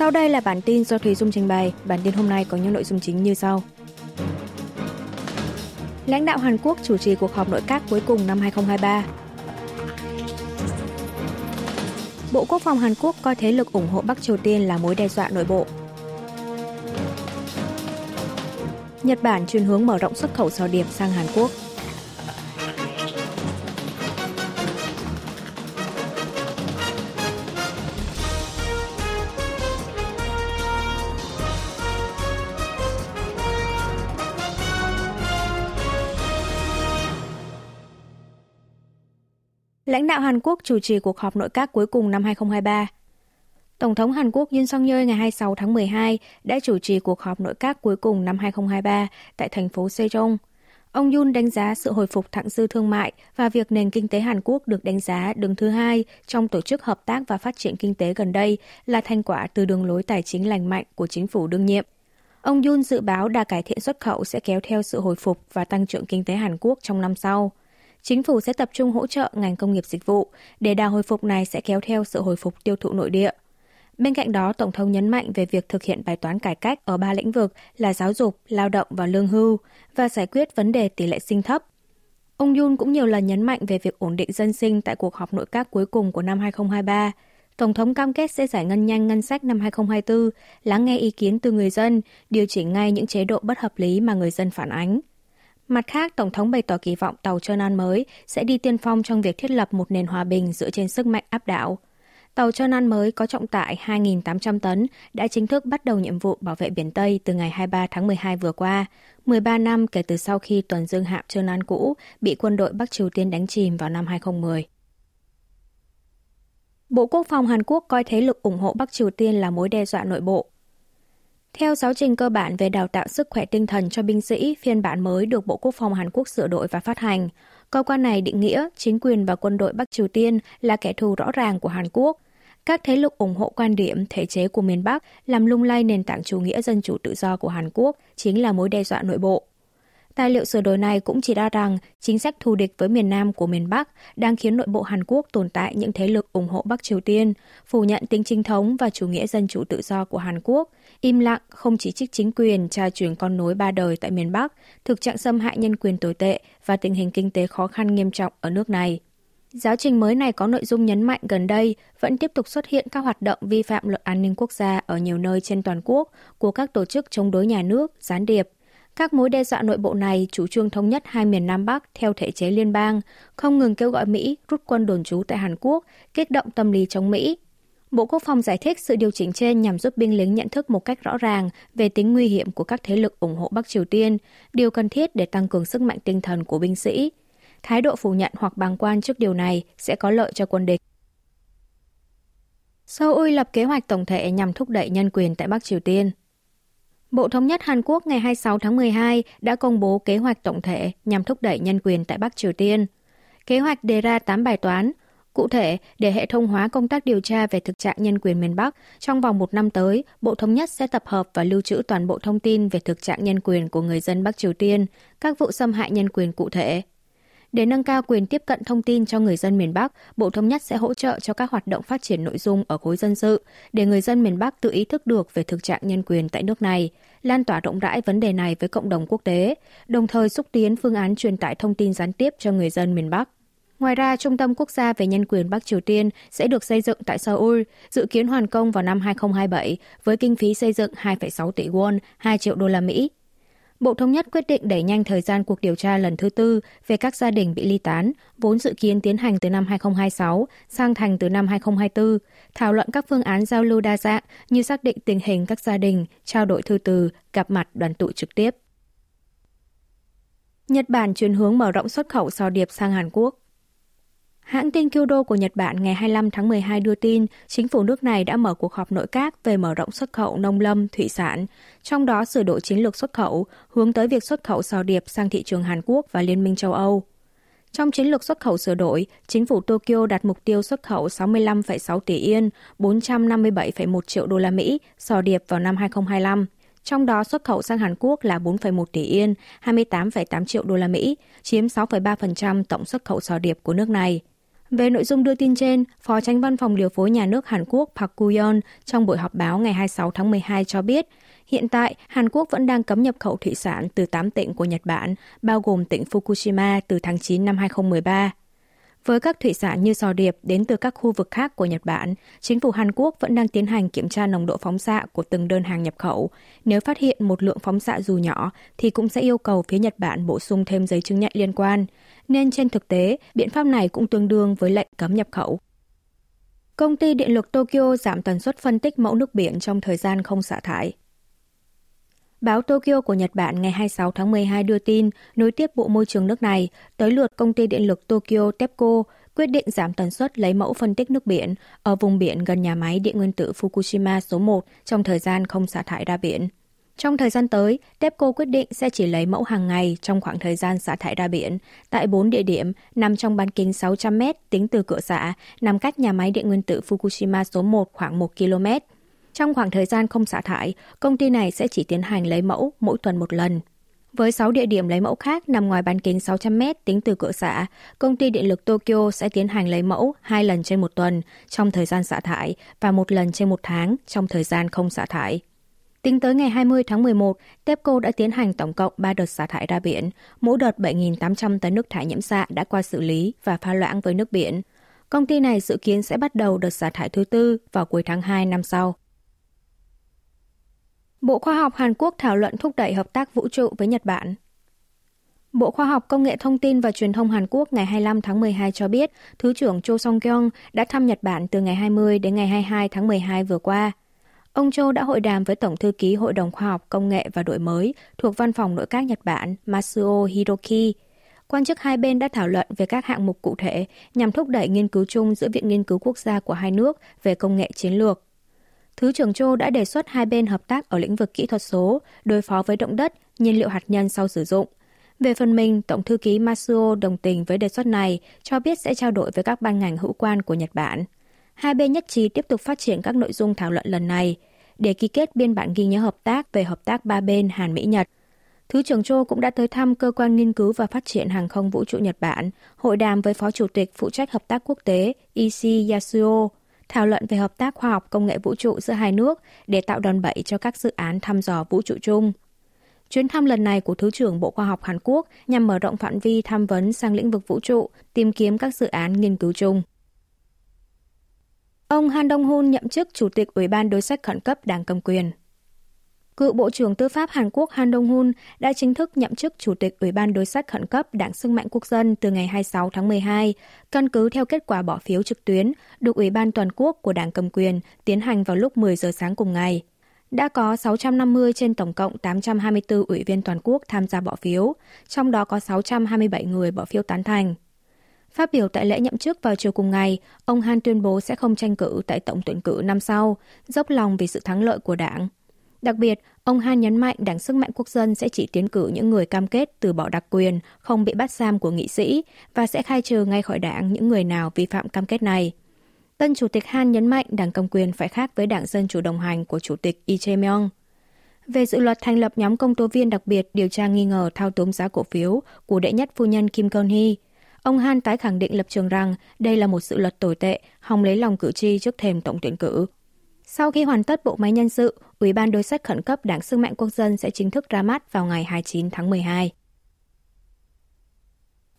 Sau đây là bản tin do Thùy Dung trình bày. Bản tin hôm nay có những nội dung chính như sau. Lãnh đạo Hàn Quốc chủ trì cuộc họp nội các cuối cùng năm 2023. Bộ Quốc phòng Hàn Quốc coi thế lực ủng hộ Bắc Triều Tiên là mối đe dọa nội bộ. Nhật Bản chuyển hướng mở rộng xuất khẩu sò điệp sang Hàn Quốc. Lãnh đạo Hàn Quốc chủ trì cuộc họp nội các cuối cùng năm 2023. Tổng thống Hàn Quốc Yoon song yeol ngày 26 tháng 12 đã chủ trì cuộc họp nội các cuối cùng năm 2023 tại thành phố Sejong. Ông Yoon đánh giá sự hồi phục thặng dư thương mại và việc nền kinh tế Hàn Quốc được đánh giá đứng thứ hai trong tổ chức hợp tác và phát triển kinh tế gần đây là thành quả từ đường lối tài chính lành mạnh của chính phủ đương nhiệm. Ông Yoon dự báo đà cải thiện xuất khẩu sẽ kéo theo sự hồi phục và tăng trưởng kinh tế Hàn Quốc trong năm sau chính phủ sẽ tập trung hỗ trợ ngành công nghiệp dịch vụ để đà hồi phục này sẽ kéo theo sự hồi phục tiêu thụ nội địa. Bên cạnh đó, Tổng thống nhấn mạnh về việc thực hiện bài toán cải cách ở ba lĩnh vực là giáo dục, lao động và lương hưu và giải quyết vấn đề tỷ lệ sinh thấp. Ông Yun cũng nhiều lần nhấn mạnh về việc ổn định dân sinh tại cuộc họp nội các cuối cùng của năm 2023. Tổng thống cam kết sẽ giải ngân nhanh ngân sách năm 2024, lắng nghe ý kiến từ người dân, điều chỉnh ngay những chế độ bất hợp lý mà người dân phản ánh. Mặt khác, Tổng thống bày tỏ kỳ vọng tàu Trơn An mới sẽ đi tiên phong trong việc thiết lập một nền hòa bình dựa trên sức mạnh áp đảo. Tàu Trơn An mới có trọng tải 2.800 tấn đã chính thức bắt đầu nhiệm vụ bảo vệ biển Tây từ ngày 23 tháng 12 vừa qua, 13 năm kể từ sau khi tuần dương hạm Trơn An cũ bị quân đội Bắc Triều Tiên đánh chìm vào năm 2010. Bộ Quốc phòng Hàn Quốc coi thế lực ủng hộ Bắc Triều Tiên là mối đe dọa nội bộ. Theo giáo trình cơ bản về đào tạo sức khỏe tinh thần cho binh sĩ, phiên bản mới được Bộ Quốc phòng Hàn Quốc sửa đổi và phát hành. Cơ quan này định nghĩa chính quyền và quân đội Bắc Triều Tiên là kẻ thù rõ ràng của Hàn Quốc. Các thế lực ủng hộ quan điểm thể chế của miền Bắc làm lung lay nền tảng chủ nghĩa dân chủ tự do của Hàn Quốc chính là mối đe dọa nội bộ. Tài liệu sửa đổi này cũng chỉ ra rằng chính sách thù địch với miền Nam của miền Bắc đang khiến nội bộ Hàn Quốc tồn tại những thế lực ủng hộ Bắc Triều Tiên, phủ nhận tính chính thống và chủ nghĩa dân chủ tự do của Hàn Quốc, im lặng không chỉ trích chính quyền tra truyền con nối ba đời tại miền Bắc, thực trạng xâm hại nhân quyền tồi tệ và tình hình kinh tế khó khăn nghiêm trọng ở nước này. Giáo trình mới này có nội dung nhấn mạnh gần đây vẫn tiếp tục xuất hiện các hoạt động vi phạm luật an ninh quốc gia ở nhiều nơi trên toàn quốc của các tổ chức chống đối nhà nước, gián điệp, các mối đe dọa nội bộ này chủ trương thống nhất hai miền Nam Bắc theo thể chế liên bang, không ngừng kêu gọi Mỹ rút quân đồn trú tại Hàn Quốc, kích động tâm lý chống Mỹ. Bộ Quốc phòng giải thích sự điều chỉnh trên nhằm giúp binh lính nhận thức một cách rõ ràng về tính nguy hiểm của các thế lực ủng hộ Bắc Triều Tiên, điều cần thiết để tăng cường sức mạnh tinh thần của binh sĩ. Thái độ phủ nhận hoặc bàng quan trước điều này sẽ có lợi cho quân địch. Seoul lập kế hoạch tổng thể nhằm thúc đẩy nhân quyền tại Bắc Triều Tiên. Bộ Thống nhất Hàn Quốc ngày 26 tháng 12 đã công bố kế hoạch tổng thể nhằm thúc đẩy nhân quyền tại Bắc Triều Tiên. Kế hoạch đề ra 8 bài toán, Cụ thể, để hệ thống hóa công tác điều tra về thực trạng nhân quyền miền Bắc, trong vòng một năm tới, Bộ Thống nhất sẽ tập hợp và lưu trữ toàn bộ thông tin về thực trạng nhân quyền của người dân Bắc Triều Tiên, các vụ xâm hại nhân quyền cụ thể, để nâng cao quyền tiếp cận thông tin cho người dân miền Bắc, Bộ Thống nhất sẽ hỗ trợ cho các hoạt động phát triển nội dung ở khối dân sự để người dân miền Bắc tự ý thức được về thực trạng nhân quyền tại nước này, lan tỏa rộng rãi vấn đề này với cộng đồng quốc tế, đồng thời xúc tiến phương án truyền tải thông tin gián tiếp cho người dân miền Bắc. Ngoài ra, Trung tâm Quốc gia về Nhân quyền Bắc Triều Tiên sẽ được xây dựng tại Seoul, dự kiến hoàn công vào năm 2027 với kinh phí xây dựng 2,6 tỷ won, 2 triệu đô la Mỹ. Bộ Thống nhất quyết định đẩy nhanh thời gian cuộc điều tra lần thứ tư về các gia đình bị ly tán, vốn dự kiến tiến hành từ năm 2026 sang thành từ năm 2024, thảo luận các phương án giao lưu đa dạng như xác định tình hình các gia đình, trao đổi thư từ, gặp mặt đoàn tụ trực tiếp. Nhật Bản chuyển hướng mở rộng xuất khẩu sò điệp sang Hàn Quốc. Hãng tin Kyodo của Nhật Bản ngày 25 tháng 12 đưa tin, chính phủ nước này đã mở cuộc họp nội các về mở rộng xuất khẩu nông lâm, thủy sản, trong đó sửa đổi chiến lược xuất khẩu, hướng tới việc xuất khẩu sò điệp sang thị trường Hàn Quốc và Liên minh châu Âu. Trong chiến lược xuất khẩu sửa đổi, chính phủ Tokyo đặt mục tiêu xuất khẩu 65,6 tỷ yên, 457,1 triệu đô la Mỹ sò điệp vào năm 2025. Trong đó xuất khẩu sang Hàn Quốc là 4,1 tỷ yên, 28,8 triệu đô la Mỹ, chiếm 6,3% tổng xuất khẩu sò điệp của nước này. Về nội dung đưa tin trên, Phó Tránh Văn phòng Điều phối Nhà nước Hàn Quốc Park Kuyon trong buổi họp báo ngày 26 tháng 12 cho biết, hiện tại Hàn Quốc vẫn đang cấm nhập khẩu thủy sản từ 8 tỉnh của Nhật Bản, bao gồm tỉnh Fukushima từ tháng 9 năm 2013. Với các thủy sản như sò điệp đến từ các khu vực khác của Nhật Bản, chính phủ Hàn Quốc vẫn đang tiến hành kiểm tra nồng độ phóng xạ của từng đơn hàng nhập khẩu. Nếu phát hiện một lượng phóng xạ dù nhỏ, thì cũng sẽ yêu cầu phía Nhật Bản bổ sung thêm giấy chứng nhận liên quan. Nên trên thực tế, biện pháp này cũng tương đương với lệnh cấm nhập khẩu. Công ty điện lực Tokyo giảm tần suất phân tích mẫu nước biển trong thời gian không xả thải. Báo Tokyo của Nhật Bản ngày 26 tháng 12 đưa tin, nối tiếp Bộ Môi trường nước này, tới lượt công ty điện lực Tokyo TEPCO quyết định giảm tần suất lấy mẫu phân tích nước biển ở vùng biển gần nhà máy điện nguyên tử Fukushima số 1 trong thời gian không xả thải ra biển. Trong thời gian tới, TEPCO quyết định sẽ chỉ lấy mẫu hàng ngày trong khoảng thời gian xả thải ra biển tại 4 địa điểm nằm trong bán kính 600 m tính từ cửa xả, nằm cách nhà máy điện nguyên tử Fukushima số 1 khoảng 1 km. Trong khoảng thời gian không xả thải, công ty này sẽ chỉ tiến hành lấy mẫu mỗi tuần một lần. Với 6 địa điểm lấy mẫu khác nằm ngoài bán kính 600m tính từ cửa xả, công ty điện lực Tokyo sẽ tiến hành lấy mẫu hai lần trên một tuần trong thời gian xả thải và một lần trên một tháng trong thời gian không xả thải. Tính tới ngày 20 tháng 11, TEPCO đã tiến hành tổng cộng 3 đợt xả thải ra biển. Mỗi đợt 7.800 tấn nước thải nhiễm xạ đã qua xử lý và pha loãng với nước biển. Công ty này dự kiến sẽ bắt đầu đợt xả thải thứ tư vào cuối tháng 2 năm sau. Bộ Khoa học Hàn Quốc thảo luận thúc đẩy hợp tác vũ trụ với Nhật Bản. Bộ Khoa học Công nghệ Thông tin và Truyền thông Hàn Quốc ngày 25 tháng 12 cho biết, Thứ trưởng Cho Song-kyung đã thăm Nhật Bản từ ngày 20 đến ngày 22 tháng 12 vừa qua. Ông Cho đã hội đàm với Tổng thư ký Hội đồng Khoa học, Công nghệ và Đổi mới thuộc Văn phòng Nội các Nhật Bản Masuo Hiroki. Quan chức hai bên đã thảo luận về các hạng mục cụ thể nhằm thúc đẩy nghiên cứu chung giữa Viện Nghiên cứu Quốc gia của hai nước về công nghệ chiến lược. Thứ trưởng Châu đã đề xuất hai bên hợp tác ở lĩnh vực kỹ thuật số, đối phó với động đất, nhiên liệu hạt nhân sau sử dụng. Về phần mình, Tổng thư ký Masuo đồng tình với đề xuất này, cho biết sẽ trao đổi với các ban ngành hữu quan của Nhật Bản. Hai bên nhất trí tiếp tục phát triển các nội dung thảo luận lần này để ký kết biên bản ghi nhớ hợp tác về hợp tác ba bên Hàn Mỹ-Nhật. Thứ trưởng Châu cũng đã tới thăm Cơ quan Nghiên cứu và Phát triển Hàng không Vũ trụ Nhật Bản, hội đàm với Phó Chủ tịch phụ trách hợp tác quốc tế Ishi Yasuo thảo luận về hợp tác khoa học công nghệ vũ trụ giữa hai nước để tạo đòn bẩy cho các dự án thăm dò vũ trụ chung. Chuyến thăm lần này của Thứ trưởng Bộ Khoa học Hàn Quốc nhằm mở rộng phạm vi tham vấn sang lĩnh vực vũ trụ, tìm kiếm các dự án nghiên cứu chung. Ông Han Dong-hun nhậm chức Chủ tịch Ủy ban Đối sách Khẩn cấp Đảng Cầm quyền. Cựu Bộ trưởng Tư pháp Hàn Quốc Han Dong-hun đã chính thức nhậm chức Chủ tịch Ủy ban Đối sách Khẩn cấp Đảng Sức mạnh Quốc dân từ ngày 26 tháng 12, căn cứ theo kết quả bỏ phiếu trực tuyến được Ủy ban Toàn quốc của Đảng cầm quyền tiến hành vào lúc 10 giờ sáng cùng ngày. Đã có 650 trên tổng cộng 824 ủy viên toàn quốc tham gia bỏ phiếu, trong đó có 627 người bỏ phiếu tán thành. Phát biểu tại lễ nhậm chức vào chiều cùng ngày, ông Han tuyên bố sẽ không tranh cử tại tổng tuyển cử năm sau, dốc lòng vì sự thắng lợi của đảng. Đặc biệt, ông Han nhấn mạnh Đảng Sức mạnh Quốc dân sẽ chỉ tiến cử những người cam kết từ bỏ đặc quyền, không bị bắt giam của nghị sĩ và sẽ khai trừ ngay khỏi đảng những người nào vi phạm cam kết này. Tân Chủ tịch Han nhấn mạnh Đảng Cầm quyền phải khác với Đảng Dân Chủ đồng hành của Chủ tịch Lee Jae-myung. Về dự luật thành lập nhóm công tố viên đặc biệt điều tra nghi ngờ thao túng giá cổ phiếu của đệ nhất phu nhân Kim Kon-hee, ông Han tái khẳng định lập trường rằng đây là một sự luật tồi tệ, hòng lấy lòng cử tri trước thềm tổng tuyển cử. Sau khi hoàn tất bộ máy nhân sự, Ủy ban đối sách khẩn cấp Đảng Sức mạnh Quốc dân sẽ chính thức ra mắt vào ngày 29 tháng 12.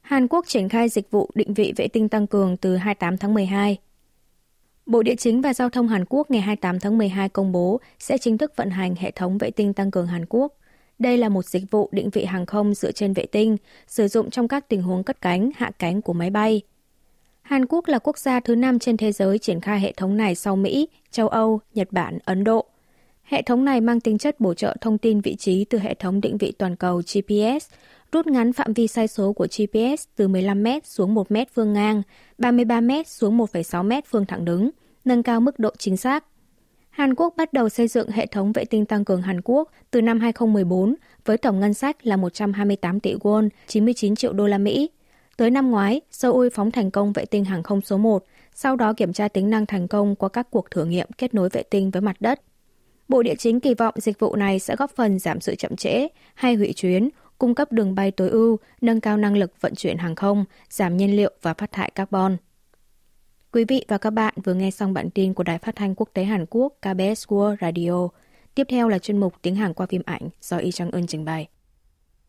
Hàn Quốc triển khai dịch vụ định vị vệ tinh tăng cường từ 28 tháng 12. Bộ Địa chính và Giao thông Hàn Quốc ngày 28 tháng 12 công bố sẽ chính thức vận hành hệ thống vệ tinh tăng cường Hàn Quốc. Đây là một dịch vụ định vị hàng không dựa trên vệ tinh, sử dụng trong các tình huống cất cánh, hạ cánh của máy bay. Hàn Quốc là quốc gia thứ năm trên thế giới triển khai hệ thống này sau Mỹ, châu Âu, Nhật Bản, Ấn Độ. Hệ thống này mang tính chất bổ trợ thông tin vị trí từ hệ thống định vị toàn cầu GPS, rút ngắn phạm vi sai số của GPS từ 15m xuống 1m phương ngang, 33m xuống 1,6m phương thẳng đứng, nâng cao mức độ chính xác. Hàn Quốc bắt đầu xây dựng hệ thống vệ tinh tăng cường Hàn Quốc từ năm 2014 với tổng ngân sách là 128 tỷ won, 99 triệu đô la Mỹ. Tới năm ngoái, Seoul phóng thành công vệ tinh hàng không số 1, sau đó kiểm tra tính năng thành công qua các cuộc thử nghiệm kết nối vệ tinh với mặt đất. Bộ Địa chính kỳ vọng dịch vụ này sẽ góp phần giảm sự chậm trễ hay hủy chuyến, cung cấp đường bay tối ưu, nâng cao năng lực vận chuyển hàng không, giảm nhiên liệu và phát thải carbon. Quý vị và các bạn vừa nghe xong bản tin của Đài Phát thanh Quốc tế Hàn Quốc KBS World Radio. Tiếp theo là chuyên mục tiếng Hàn qua phim ảnh do Y Trang Ưn trình bày.